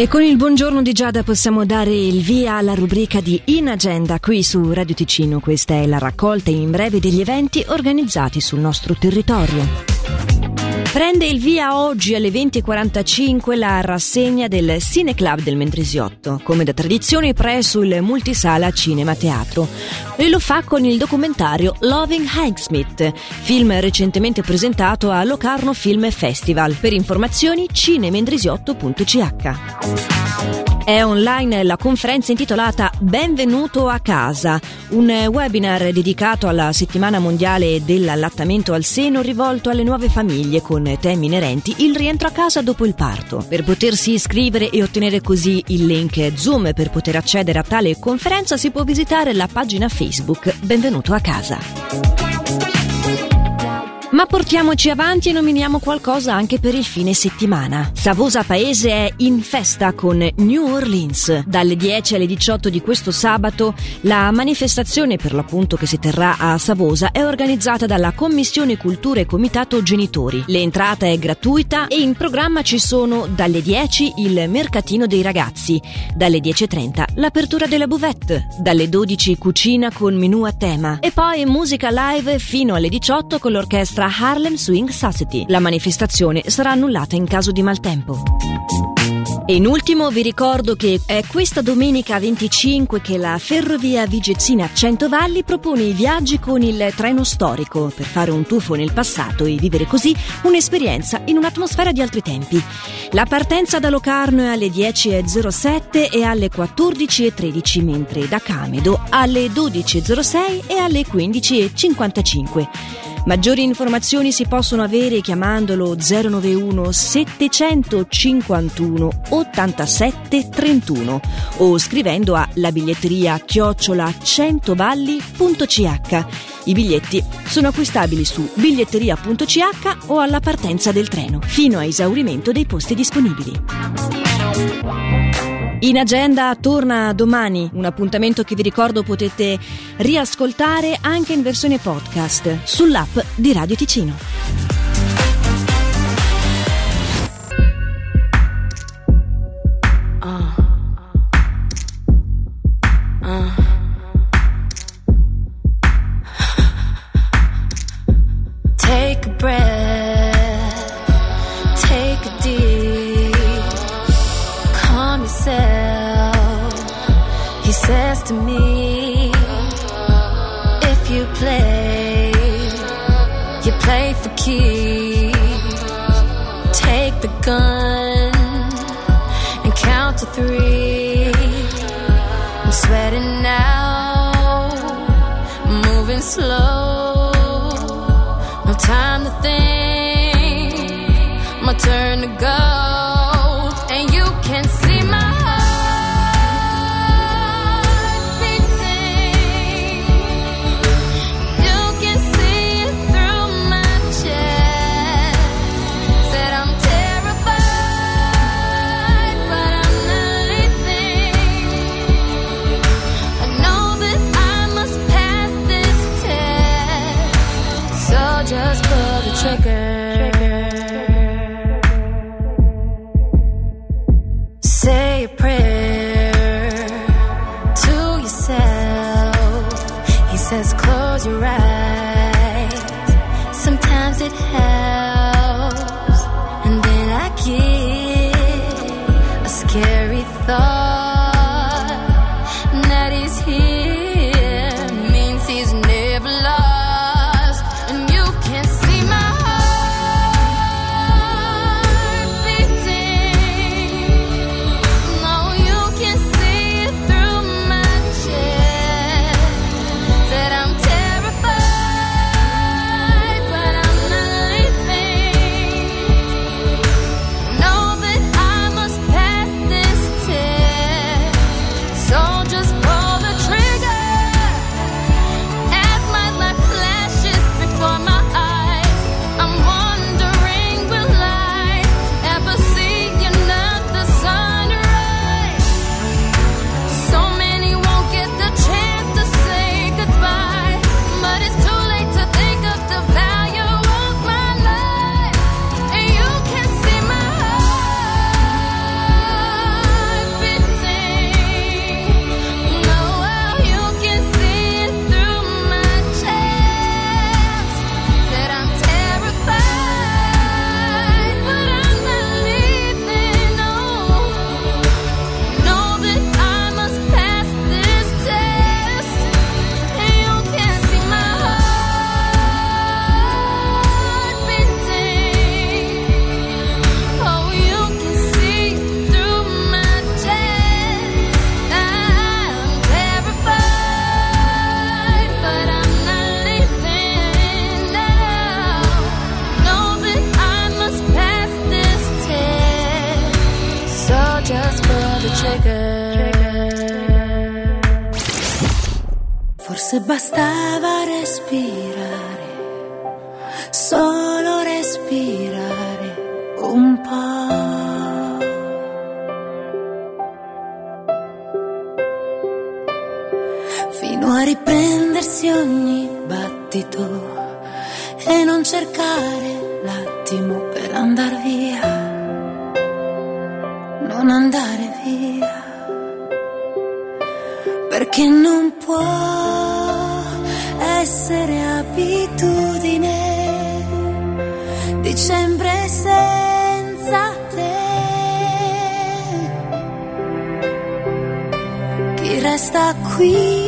E con il buongiorno di Giada possiamo dare il via alla rubrica di In Agenda qui su Radio Ticino. Questa è la raccolta in breve degli eventi organizzati sul nostro territorio. Prende il via oggi alle 20.45 la rassegna del Cineclub del Mendrisiotto, come da tradizione presso il multisala Cinema Teatro. E lo fa con il documentario Loving Hanksmith, film recentemente presentato a Locarno Film Festival. Per informazioni cinemendrisiotto.ch. È online la conferenza intitolata Benvenuto a casa, un webinar dedicato alla settimana mondiale dell'allattamento al seno rivolto alle nuove famiglie con temi inerenti il rientro a casa dopo il parto. Per potersi iscrivere e ottenere così il link Zoom per poter accedere a tale conferenza si può visitare la pagina Facebook Benvenuto a casa. Ma portiamoci avanti e nominiamo qualcosa anche per il fine settimana. Savosa Paese è in festa con New Orleans. Dalle 10 alle 18 di questo sabato la manifestazione per l'appunto che si terrà a Savosa è organizzata dalla Commissione Cultura e Comitato Genitori. L'entrata è gratuita e in programma ci sono dalle 10 il mercatino dei ragazzi, dalle 10.30 l'apertura della buvette, dalle 12 cucina con menù a tema e poi musica live fino alle 18 con l'orchestra Harlem Swing Society. La manifestazione sarà annullata in caso di maltempo. E in ultimo vi ricordo che è questa domenica 25 che la Ferrovia Vigezzina Centovalli propone i viaggi con il treno storico per fare un tuffo nel passato e vivere così un'esperienza in un'atmosfera di altri tempi. La partenza da Locarno è alle 10.07 e alle 14.13 mentre da Camedo alle 12.06 e alle 15.55. Maggiori informazioni si possono avere chiamandolo 091 751 87 31 o scrivendo a la biglietteria chiocciola centovalli.ch. I biglietti sono acquistabili su biglietteria.ch o alla partenza del treno, fino a esaurimento dei posti disponibili. In agenda torna domani, un appuntamento che vi ricordo potete riascoltare anche in versione podcast sull'app di Radio Ticino. To me. If you play, you play for keeps. Take the gun and count to three. I'm sweating now, I'm moving slow. No time to think, my turn to go. a scary thought. Se bastava respirare, solo respirare un po'. Fino a riprendersi ogni battito e non cercare l'attimo per andar via, non andare via, perché non può essere abitudine dicembre senza te. Chi resta qui